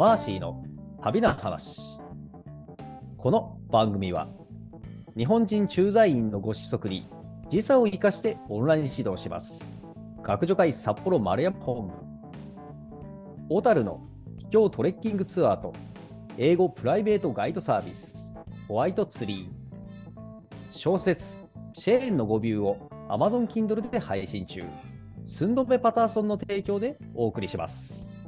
マーシーの旅な話。この番組は日本人駐在員のご子息に時差を生かしてオンライン指導します。学女会札幌丸山本部。小樽の秘境トレッキングツアーと英語プライベートガイドサービスホワイトツリー。小説シェーンの語ビューを Amazon Kindle で配信中。スンドメパターソンの提供でお送りします。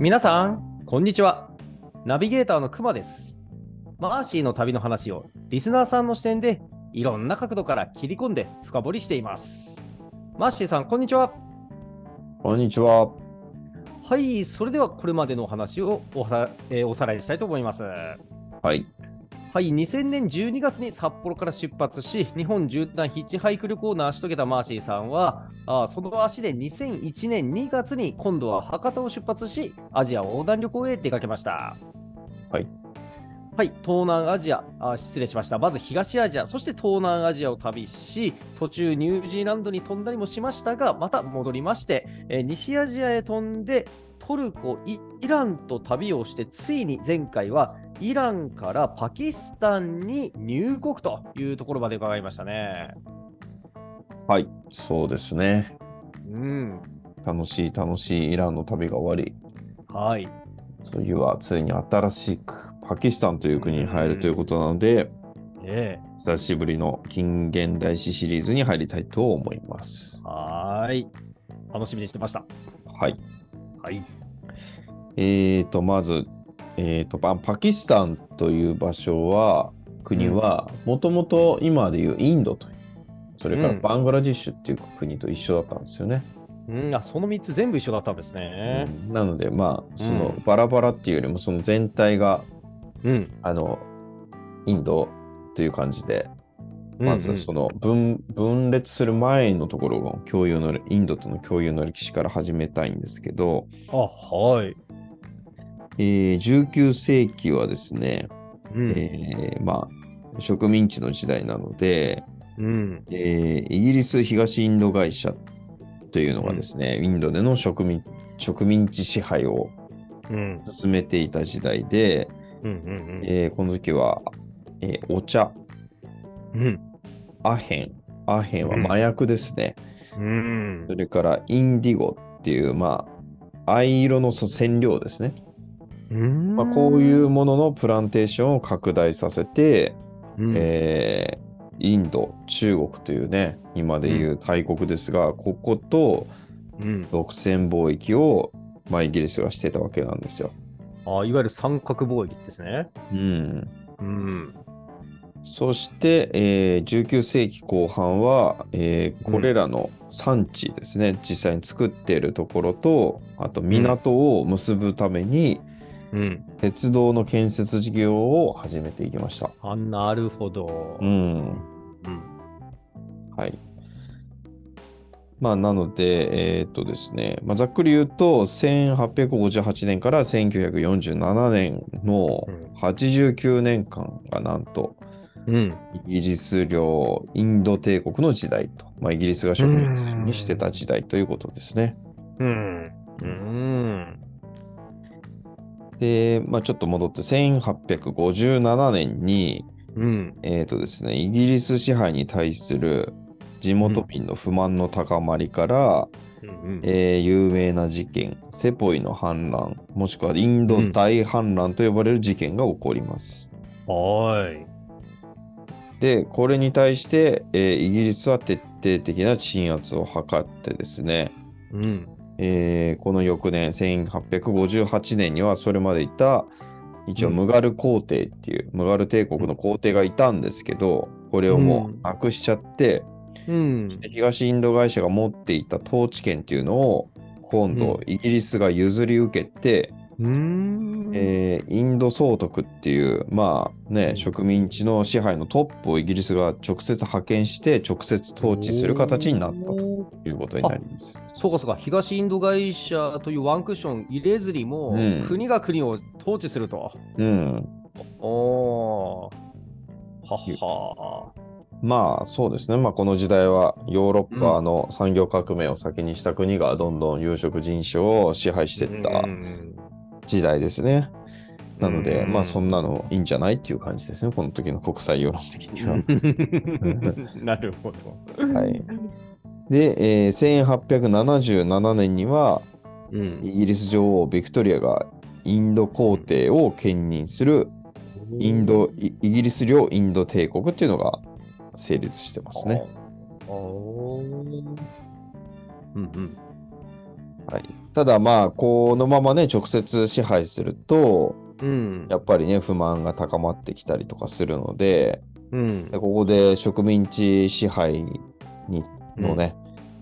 皆さん、こんにちは。ナビゲーターのくまです。マーシーの旅の話をリスナーさんの視点でいろんな角度から切り込んで深掘りしています。マーシーさん、こんにちは。こんにちは。はい、それではこれまでのお話をおさ,、えーおさらいしたいと思います。はい。はい、2000年12月に札幌から出発し、日本縦断ヒッチハイク旅行を成し遂げたマーシーさんは、あーその足で2001年2月に今度は博多を出発し、アジア横断旅行へ出かけました。はい。はい、東南アジアあー、失礼しました。まず東アジア、そして東南アジアを旅し、途中ニュージーランドに飛んだりもしましたが、また戻りまして、えー西アジアへ飛んで、トルコ、イイランと旅をして、ついに前回はイランからパキスタンに入国というところまで伺いましたね。はい。そうですね。うん。楽しい楽しいイランの旅が終わり、はい。次はついに新しくパキスタンという国に入るということなので、ええ久しぶりの近現代史シリーズに入りたいと思います。はーい。楽しみにしてました。はい。はい。えーと、まず、えーと、パパキスタンという場所は、国は、もともと今でいうインドという、それからうんバングラディッシュっていう国と一緒だったんですよね。うん、あその3つ全部一緒だったんですね。うんなので、まあ、そのうんバラバラっていうよりも、その全体が、うん。あの、インドという感じで、まずその、の分分裂する前のところの共有の、インドとの共有の歴史から始めたいんですけど、あ、はい。えー19世紀はですね、うん。えーまあ、植民地の時代なので、うん。えーイギリス東インド会社というのがですね、インドでの植民植民地支配をうん。進めていた時代で、うん。うん。えーこの時は、えーお茶、うん。アヘン、アヘンは麻薬ですね。うんそ。れからインディゴっていう、まあ、藍色のそ染料ですね。うんまあ、こういう、もののプランテーションを拡大させて、うんえーインド、中国というね、今でいう大国ですが、こことうん、独占貿易を、まあ、イギリスがしてたわけなんですよ。あいわゆる三角貿易ですね。うん。うん。そして、えー19世紀後半は、えーうんこれらの産地ですね、実際に作っているところと、あと港を結ぶために、うん。鉄道の建設事業を始めていきました。あ、なるほど。うん。うん。はい。まあ、なので、えーっとですね、まあ、ざっくり言うと、1858年から1947年のうん89年間がなんと、うん。イギリス領インド帝国の時代と、まあ、イギリスが植民地にしてた時代ということですね。うん。うん。で、まあ、ちょっと戻って、1857年に、うん。えーとですね、イギリス支配に対する地元民の不満の高まりから、うん。えー有名な事件、セポイの反乱、もしくはインド大反乱と呼ばれる事件が起こります。はーい。で、これに対して、えーイギリスは徹底的な鎮圧を図ってですね、うん。えーこの翌年、1858年にはそれまでいた、一応うんムガル皇帝っていう、ムガル帝国の皇帝がいたんですけど、これをもううんなくしちゃって、うん。東インド会社が持っていた統治権っていうのを、今度イギリスが譲り受けて、うん。えーインド総督っていう、まあね、植民地の支配のトップをイギリスが直接派遣して、直接統治する形になったということになります。そうかそうか、東インド会社というワンクッション入れずにも、うん国が国を統治すると。うん。おー。はっはまあそうですね、まあ、この時代はヨーロッパの産業革命を先にした国がどんどん有色人種を支配していったうん時代ですね。なので、うんまあそんなのいいんじゃないっていう感じですね、この時の国際世論的には。なるほど。はい。で、えー1877年にはうんイギリス女王ビクトリアがインド皇帝を兼任するインドイイギリス領インド帝国っていうのが成立してますね。うんうん。はい、ただまあこのままね直接支配するとうん。やっぱりね不満が高まってきたりとかするのでうんでここで植民地支配にのね、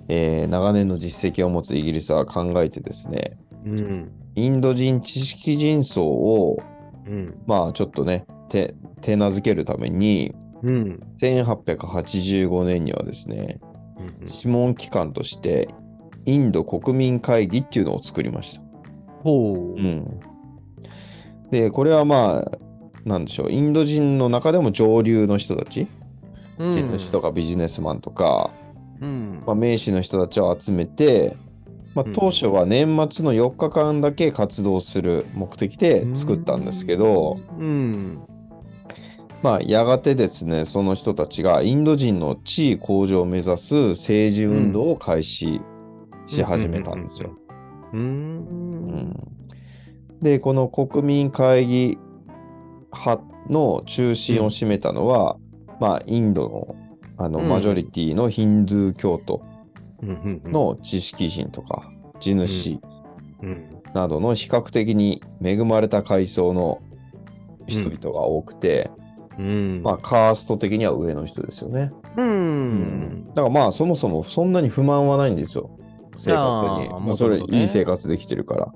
えー長年の実績を持つイギリスは考えてですねうん。インド人知識人層をうん。まあちょっとね手手なずけるためにうん。1885年にはですねうん諮問機関としてインド国民会議っていうのを作りました。ほう。うん、でこれはまあなんでしょうインド人の中でも上流の人たちうん地主とかビジネスマンとか、うん。まあ、名士の人たちを集めて、まあうん、当初は年末の4日間だけ活動する目的で作ったんですけど、うん。まあ、やがてですねその人たちがインド人の地位向上を目指す政治運動を開始し始めたんですよ。う。うんんでこの国民会議派の中心を占めたのは、まあ、インドのあのうんマジョリティのヒンドゥー教徒うん。の知識人とか地主うん。などの比較的に恵まれた階層の人々が多くて、うん。まあ、カースト的には上の人ですよね。う。うんだからまあそもそもそんなに不満はないんですよ生活に。あーまあ、それいい生活できてるから。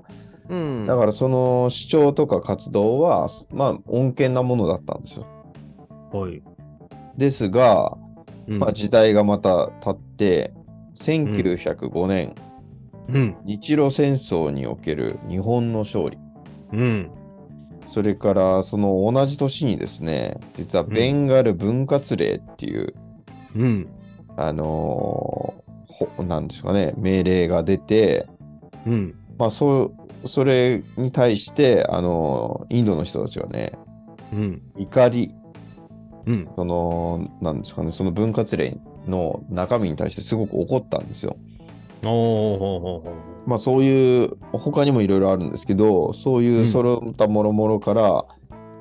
うん。だからその主張とか活動はまあ穏健なものだったんですよ。ら、はい。ですが、うんまあ、時代がまた経って1905年、うん。日露戦争における日本の勝利うん。それからその同じ年にですね実はベンガル分割令っていう、うん。あのなんでしょうかね命令が出て、うん。まあ、そうそれに対して、あのーインドの人たちはねうん。怒りうん。そのなんですかねその分割令の中身に対してすごく怒ったんですよ。おまあそういう他にもいろいろあるんですけどそういううんその他もろもろから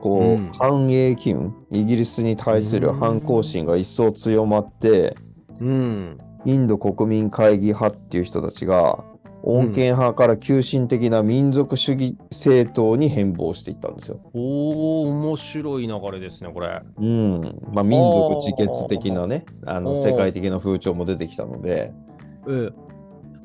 こう、うん反英機運イギリスに対する反抗心が一層強まってうん。インド国民会議派っていう人たちが穏健派から急進的な民族主義政党に変貌していったんですよ。おお面白い流れですね、これ。うんまあ、民族自決的なねあの世界的な風潮も出てきたので。ええ。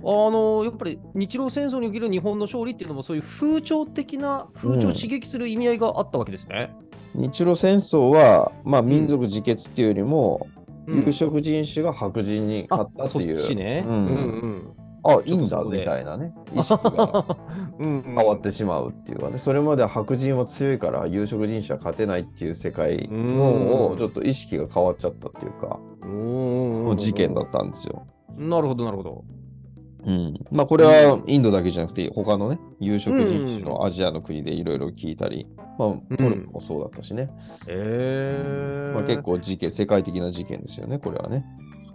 あのやっぱり日露戦争における日本の勝利っていうのもそういう風潮的な風潮を刺激する意味合いがあったわけですね。日露戦争は、まあ、民族自決っていうよりも、うん有色人種が白人に勝ったっていう、ちね。ううんんういいんだみたいなね。意識が 変わってしまうっていうかね。それまでは白人は強いから有色人種は勝てないっていう世界のうん。ちょっと意識が変わっちゃったっていうか、うん。もう事件だったんですよ。なるほど、なるほど。うん、まあこれはインドだけじゃなくて他のね有色人種のアジアの国でいろいろ聞いたり、まあトルコもそうだったしね、ええまあ、結構事件世界的な事件ですよねこれはね。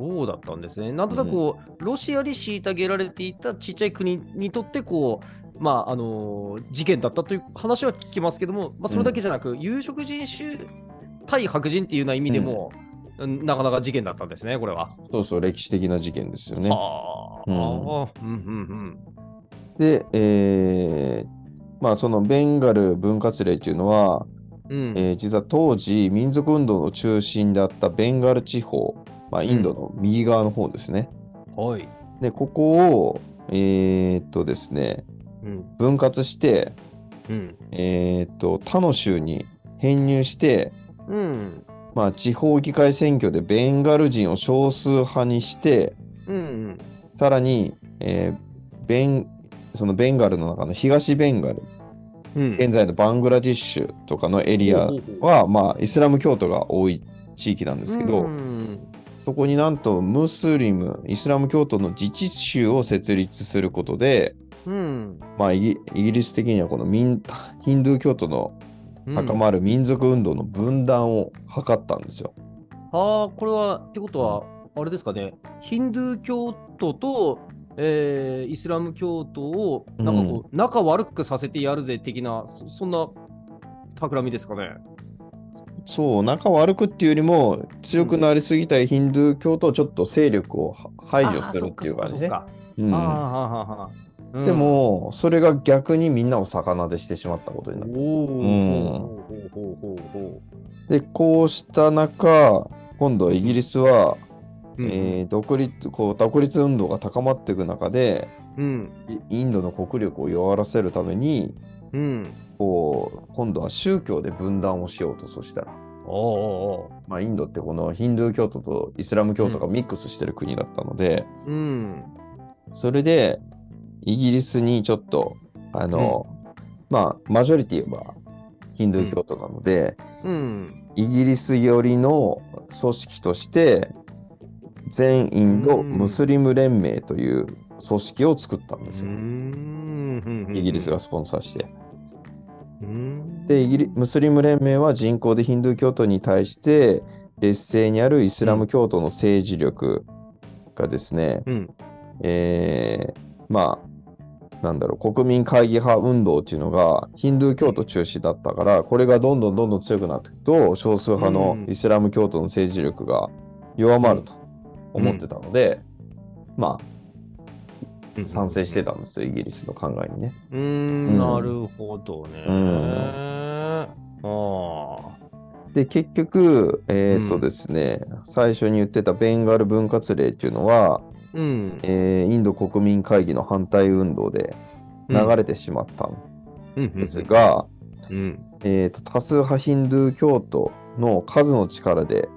そうだったんですね。なんとなくこう、ロシアに虐げられていたちっちゃい国にとってこう、まああの事件だったという話は聞きますけども、まあ、それだけじゃなく、有色人種対白人っていうような意味でも、うん。なかなか事件だったんですね、これは。そうそう歴史的な事件ですよね。はあ、うん。ああうんうん。で、えーまあそのベンガル分割令というのは、うん。うんえー実は当時民族運動の中心であったベンガル地方、まあ、インドの右側の方ですね。はい。でここをえーっとですねうん分割して、うんえーっと他の州に編入して、うんまあ、地方議会選挙でベンガル人を少数派にしてうんさらに、えーベンそのベンガルの中の東ベンガルうん。現在のバングラディッシュとかのエリアは、まあ、イスラム教徒が多い地域なんですけど、うんそこになんとムスリム、イスラム教徒の自治州を設立することで、うん。まあ、イギイギリス的にはこの民ヒンドゥー教徒の高まる民族運動の分断を図ったんですよ。ああ、これは、ってことは、あれですかね、ヒンドゥー教徒と、えーイスラム教徒を、なんかこう、仲悪くさせてやるぜ的な、そそんな企みですかね。そう、仲悪くっていうよりも、強くなりすぎたヒンドゥー教徒をちょっと勢力を排除するっていう感じね。あうんーそっかそっかそっか。あーはあはあはあうん。でも、それが逆にみんなを逆でしてしまったことになった。で、こうした中、今度はイギリスは、う。えー独立こう独立運動が高まっていく中で、うん。イインドの国力を弱らせるために、うん。こう今度は宗教で分断をしようと、そしたら。おおまあ、インドってこのヒンドゥー教徒とイスラム教徒がミックスしてる国だったので、ー。うん。それでイギリスにちょっと、あの、まあ、マジョリティはヒンドゥー教徒なので、うん。イギリス寄りの組織として、全インドムスリム連盟という組織を作ったんですよ。イギリスがスポンサーして。うん。でイギリ、ムスリム連盟は人口でヒンドゥー教徒に対して、劣勢にあるイスラム教徒の政治力がですね、うん。えーまあ、なんだろう、国民会議派運動っていうのがヒンドゥー教徒中心だったから、これがどんどんどんどん強くなっていくと、少数派のイスラム教徒の政治力が弱まると思ってたので、まあ、賛成してたんですよ、イギリスの考えにね。うーん、なるほどね。うんああ。で、結局、えっ、とうんですね、最初に言ってたベンガル分割令っていうのは、うん。えーインド国民会議の反対運動で流れてしまったんうんです、が、うん。えーと多数派ヒンドゥー教徒の数の力で、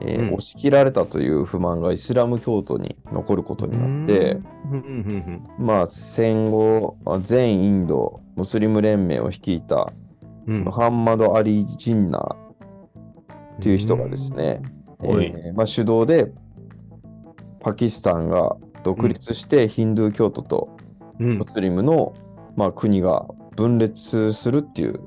えーうん。押し切られたという不満がイスラム教徒に残ることになって、まあ、戦後、あ全インドムスリム連盟を率いたムハンマド・アリ・ジンナーっていう人がですね、うん。はい。えーまあ、主導でパキスタンが独立してヒンドゥー教徒とうん。ムスリムの、まあ、国が分裂するっていう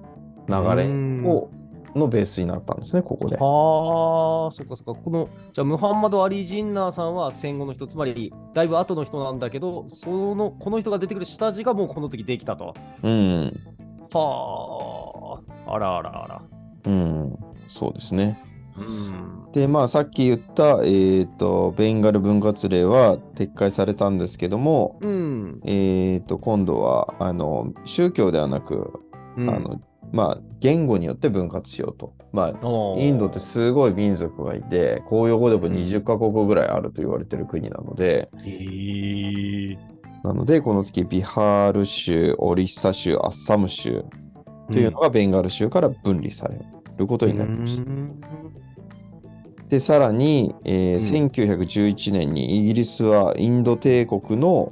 流れを、のベースになったんですね、ここで。はあ、そっかそっか。この、じゃあ、ムハンマド・アリ・ジンナーさんは戦後の人、つまり、だいぶ後の人なんだけど、その、この人が出てくる下地がもうこの時できたと。うん。はあ、あらあらあら。うん。そうですね。うん。で、まあ、さっき言った、えっ、と、ベンガル分割令は撤回されたんですけども、うん。えっ、と、今度は、あの、宗教ではなく、うんあの、まあ、言語によって分割しようと。まあ、インドってすごい民族がいて、公用語でも20カ国ぐらいあると言われてる国なので。なので、この時、ビハール州、オリッサ州、アッサム州というのがベンガル州から分離されることになりました。で、さらに、えーうん1911年にイギリスはインド帝国の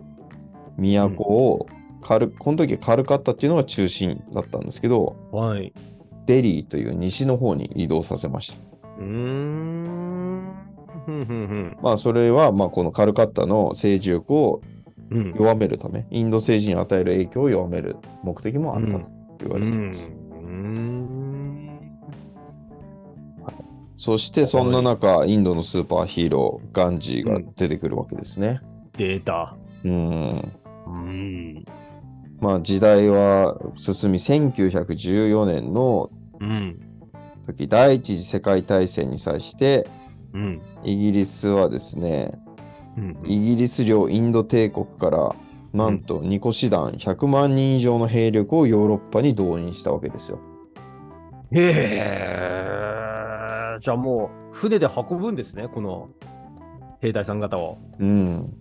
都をカル、この時カルカッタっていうのが中心だったんですけど、はい。デリーという西の方に移動させました。うーん。ふんふんふんまあ、それは、まあ、このカルカッタの政治力をうん。弱めるため、インド政治に与える影響を弱める目的もあったと言われています。うん。そして、そんな中、インドのスーパーヒーロー、ガンジーが出てくるわけですね。出た。うん。うん。まあ、時代は進み、1914年のうん。時、第一次世界大戦に際して、うん。イギリスはですね、うん。イギリス領インド帝国から、なんと2個師団100万人以上の兵力をヨーロッパに動員したわけですよ。へえ。じゃあもう、船で運ぶんですね、この兵隊さん方を。うん。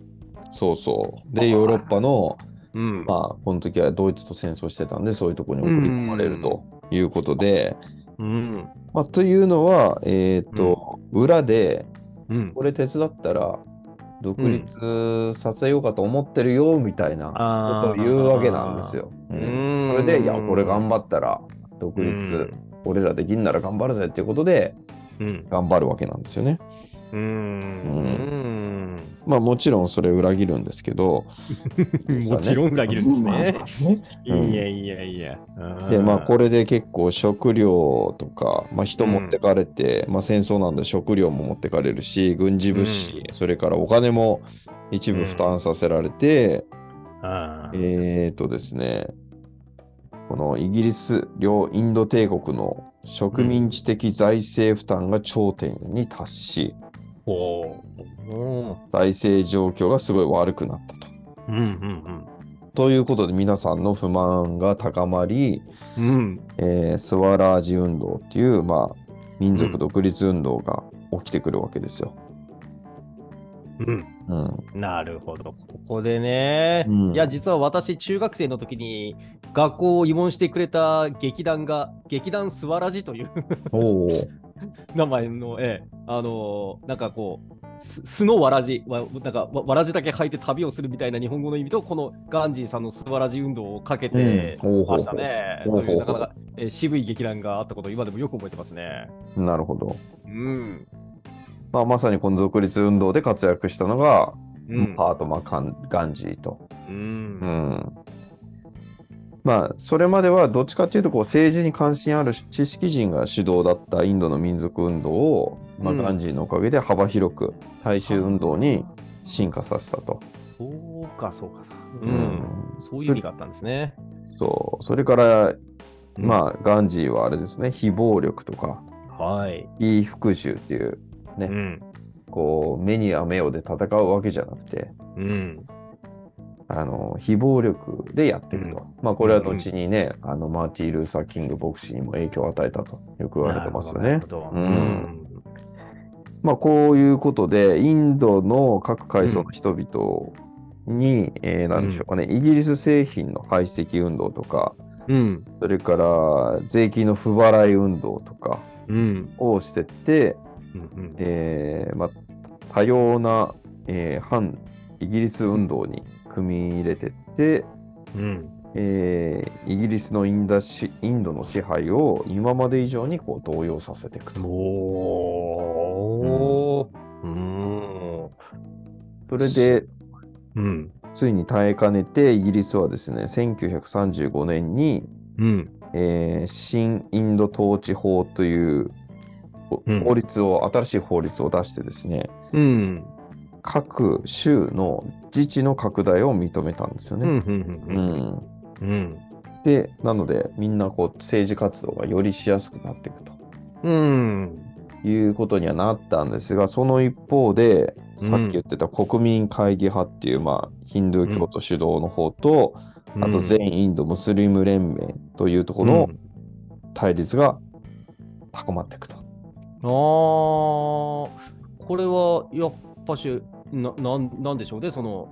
そうそう。で、ヨーロッパの、うん。まあ、この時はドイツと戦争してたんで、そういうところに送り込まれるということで、うん。まあ、というのは、えっ、と、裏で、うん。これ手伝ったら、独立させようかと思ってるよ、みたいなことを言うわけなんですよ。ううんそれで、いや、これ頑張ったら、独立、俺らできんなら頑張るぜっていうことで、うん。頑張るわけなんですよね。うーん。まあもちろんそれ裏切るんですけど、もちろん裏切るんですね。うん。いやいやいや。でまあこれ。れで結構食料とか、まあ、人持ってかれて、まあ、戦争なんで食料も持ってかれるし軍事物資、うそれからお金も一部負担させられて、えーとですねこのイギリス両インド帝国の植民地的財政負担が頂点に達し、ほう。うん財政状況がすごい悪くなったと。うんうんということで皆さんの不満が高まり、うん。うん。えースワラージ運動っていう、まあ、民族独立運動が起きてくるわけですよ。うん。うん。なるほど。ここでね、うんいや、実は私、中学生の時に学校を慰問してくれた劇団が、劇団スワラジというおお。名前の、ええ、あのーなんかこう、す素のわらじ、わなんかわわらじだけ履いて旅をするみたいな日本語の意味と、このガンジーさんのスワラジ運動をかけてうんましたね。ほうほうほうというなかなか、えー渋い劇団があったことを今でもよく覚えてますね。なるほど。うん。まあ、まさにこの独立運動で活躍したのが、うん。パートマカンガンジーと。う。うんん。まあ、それまではどっちかっていうと、こう政治に関心ある知識人が主導だったインドの民族運動を、まあ、うんガンジーのおかげで幅広く大衆運動に進化させたと。そうか、そうか。う。うんそういう意味があったんですね。そう。それから、うんまあ、ガンジーはあれですね、非暴力とか、はい。非復讐っていう、ねうん。こう、目には目をで戦うわけじゃなくて、うん。あの、非暴力でやってると。まあ、これは後にね、あの、マーティー・ルーサー・キング牧師にも影響を与えたとよく言われてますよね。まあ、こういうことで、インドの各階層の人々に、えーなんでしょうかね、イギリス製品の排斥運動とか、うん。それから税金の不払い運動とかうん。をしてって、うん。えーまあ、多様な、えー反イギリス運動に組み入れてって、うん。えーイギリスのインダシインドの支配を今まで以上にこう動揺させていくと。おー。うん。それで、うん。ついに耐えかねて、イギリスはですね、1935年に、うん。えー新インド統治法という法律を、新しい法律を出してですね、うん。各州の自治の拡大を認めたんですようん。うね。ん。うんうん。で、なので、みんなこう政治活動がよりしやすくなっていくと。うん。いうことにはなったんですが、その一方で、うんさっき言ってた国民会議派っていう、まあ、ヒンドゥー教徒主導の方と、あと全インドムスリム連盟というところの対立が高まっていくと。ああ、これはやっぱし、ななんなんでしょうね、その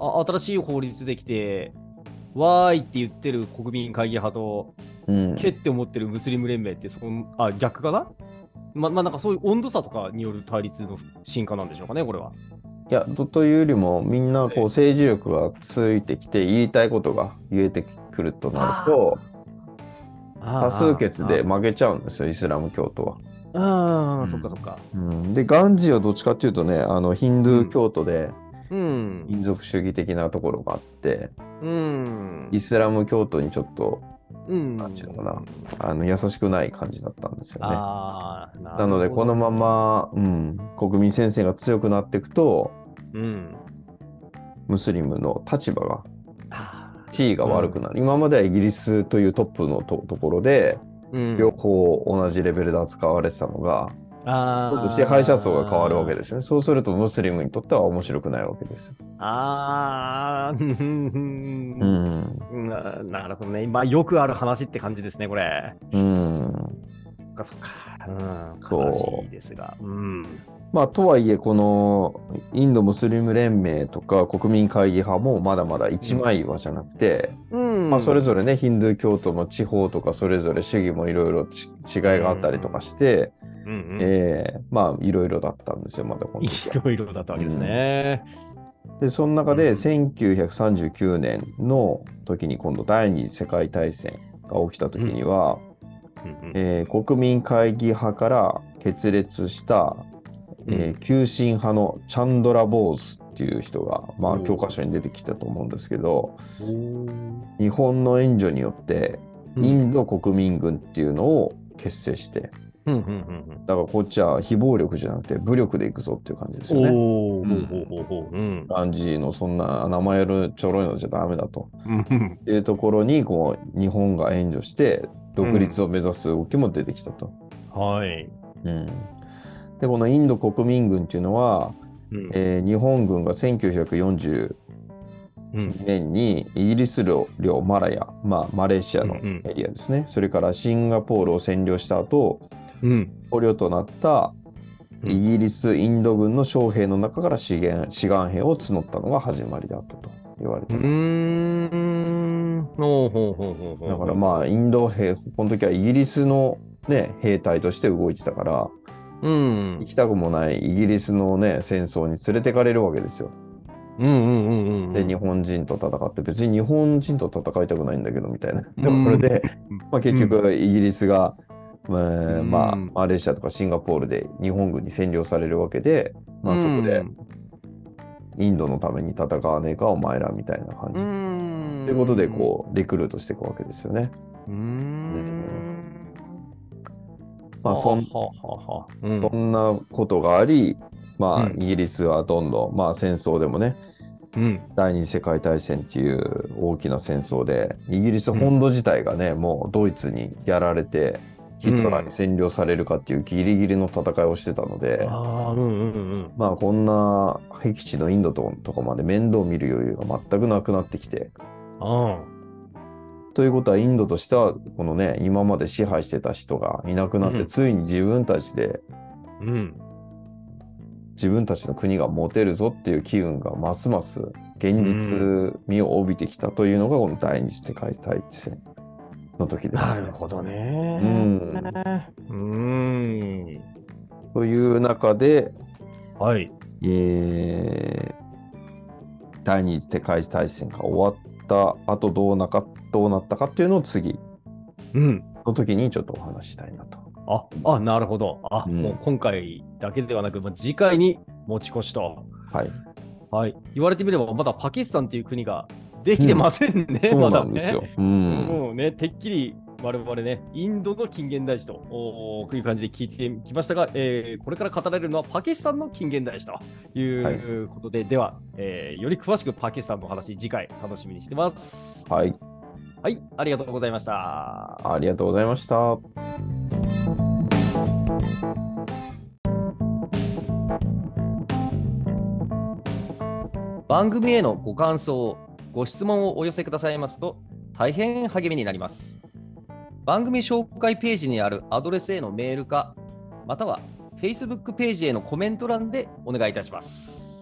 あ、新しい法律できて、わーいって言ってる国民会議派と、うん、けって思ってるムスリム連盟ってその、あ、逆かな？ま、まあ、なんかそういう温度差とかによる対立の進化なんでしょうかね、これは。いや、とというよりも、みんなこう政治力がついてきて、言いたいことが言えてくるとなると、多数決で負けちゃうんですよ、イスラム教徒は。ああ、うんそっかそっか。うん、で、ガンジーはどっちかっていうとね、あのヒンドゥー教徒でうん。民族主義的なところがあって、うん。イスラム教徒にちょっとうん。なんていうのかなあの優しくない感じだったんですよね。ななので、このまま、うん、国民戦線が強くなっていくと、うん。ムスリムの立場が、あ地位が悪くなる。今まではイギリスというトップのとところで、両方同じレベルで扱われてたのが、あちょっと支配者層が変わるわけですよね。そうすると、ムスリムにとっては面白くないわけですよ。ああ、うんうん。ななるほどね。まあ、よくある話って感じですね、これ。うん。そっか、そっか。うん、悲しいですが。うん。まあ、とはいえ、このインド・ムスリム連盟とか国民会議派もまだまだ一枚岩じゃなくて、うん。まあ、それぞれね、ヒンドゥー教徒の地方とかそれぞれ主義もいろいろち違いがあったりとかして、うんうん。えーまあいろいろだったんですよ、まだこのいろいろだったわけですね。で、その中でうん。1939年の時に今度第二次世界大戦が起きた時には、うん。えー国民会議派から決裂した、えー急進派のチャンドラ・ボースっていう人が、まあ、教科書に出てきたと思うんですけど、うん日本の援助によって、インド国民軍っていうのを結成して、うんうんうんだからこっちは非暴力じゃなくて武力で行くぞっていう感じですうん。よね。ガンジーのそんな名前のちょろいのじゃダメだと。うん。いうところにこう日本が援助して独立を目指す動きも出てきたと。はい。うんでこのインド国民軍っていうのは、うんえー日本軍が1942うん年にイギリス領領マラヤ、まあ、マレーシアのうんうんエリアですね、それからシンガポールを占領した後うん捕虜となったうんイギリス、インド軍の将兵の中から志願志願兵を募ったのが始まりだったと言われてます。ーん。ほうほうほうほうほう。だからまあインド兵、この時はイギリスの、ね、兵隊として動いてたから、うん行きたくもないイギリスの、ね、戦争に連れてかれるわけですよ。うんうんうんうん。で、日本人と戦って、別に日本人と戦いたくないんだけどみたいなとこうんろで、まあ、結局イギリスが、えーうんまあ、マレーシアとかシンガポールで日本軍に占領されるわけで、まあ、そこでインドのために戦わねえかお前らみたいな感うじ。ん。ということで、こう、リクルートしていくわけですよね。う。うーん。まあ、そんそんなことがあり、まあ、うん。イギリスはどんどん、まあ、戦争でもね、うん。第二次世界大戦っていう大きな戦争で、イギリス本土自体がね、もうドイツにやられて、ヒトラーに占領されるかっていうギリギリの戦いをしてたので、うんうんうん。まあこんな僻地のインドととかまで面倒見る余裕が全くなくなってきて、うん。あということはインドとしては、このね、今まで支配してた人がいなくなって、うんついに自分たちであ。うん。自分たちの国が持てるぞっていう機運がますます現実味を帯びてきたというのがこの第二次世界大戦の時です、なるほどね。うんうん。という中で、はい。えー第二次世界大戦が終わった後どうなかどうなったかっていうのを次うん。の時にちょっとお話ししたいなと。あ、あ、なるほど。あ、うんもう今回だけではなく、まあ、次回に持ち越しと。はい。はい。言われてみれば、まだパキスタンっていう国ができてませんね。そうまだなんですよ ね。。うん。もうね、てっきり我々ね、インドの近現代史という感じで聞いてきましたが、えーこれから語られるのはパキスタンの近現代史ということで、では、えーより詳しくパキスタンのお話、次回楽しみにしてます。はい。はい、ありがとうございました。ありがとうございました。番組へのご感想、ご質問をお寄せくださいますと大変励みになります。番組紹介ページにあるアドレスへのメールか、または Facebook ページへのコメント欄でお願いいたします。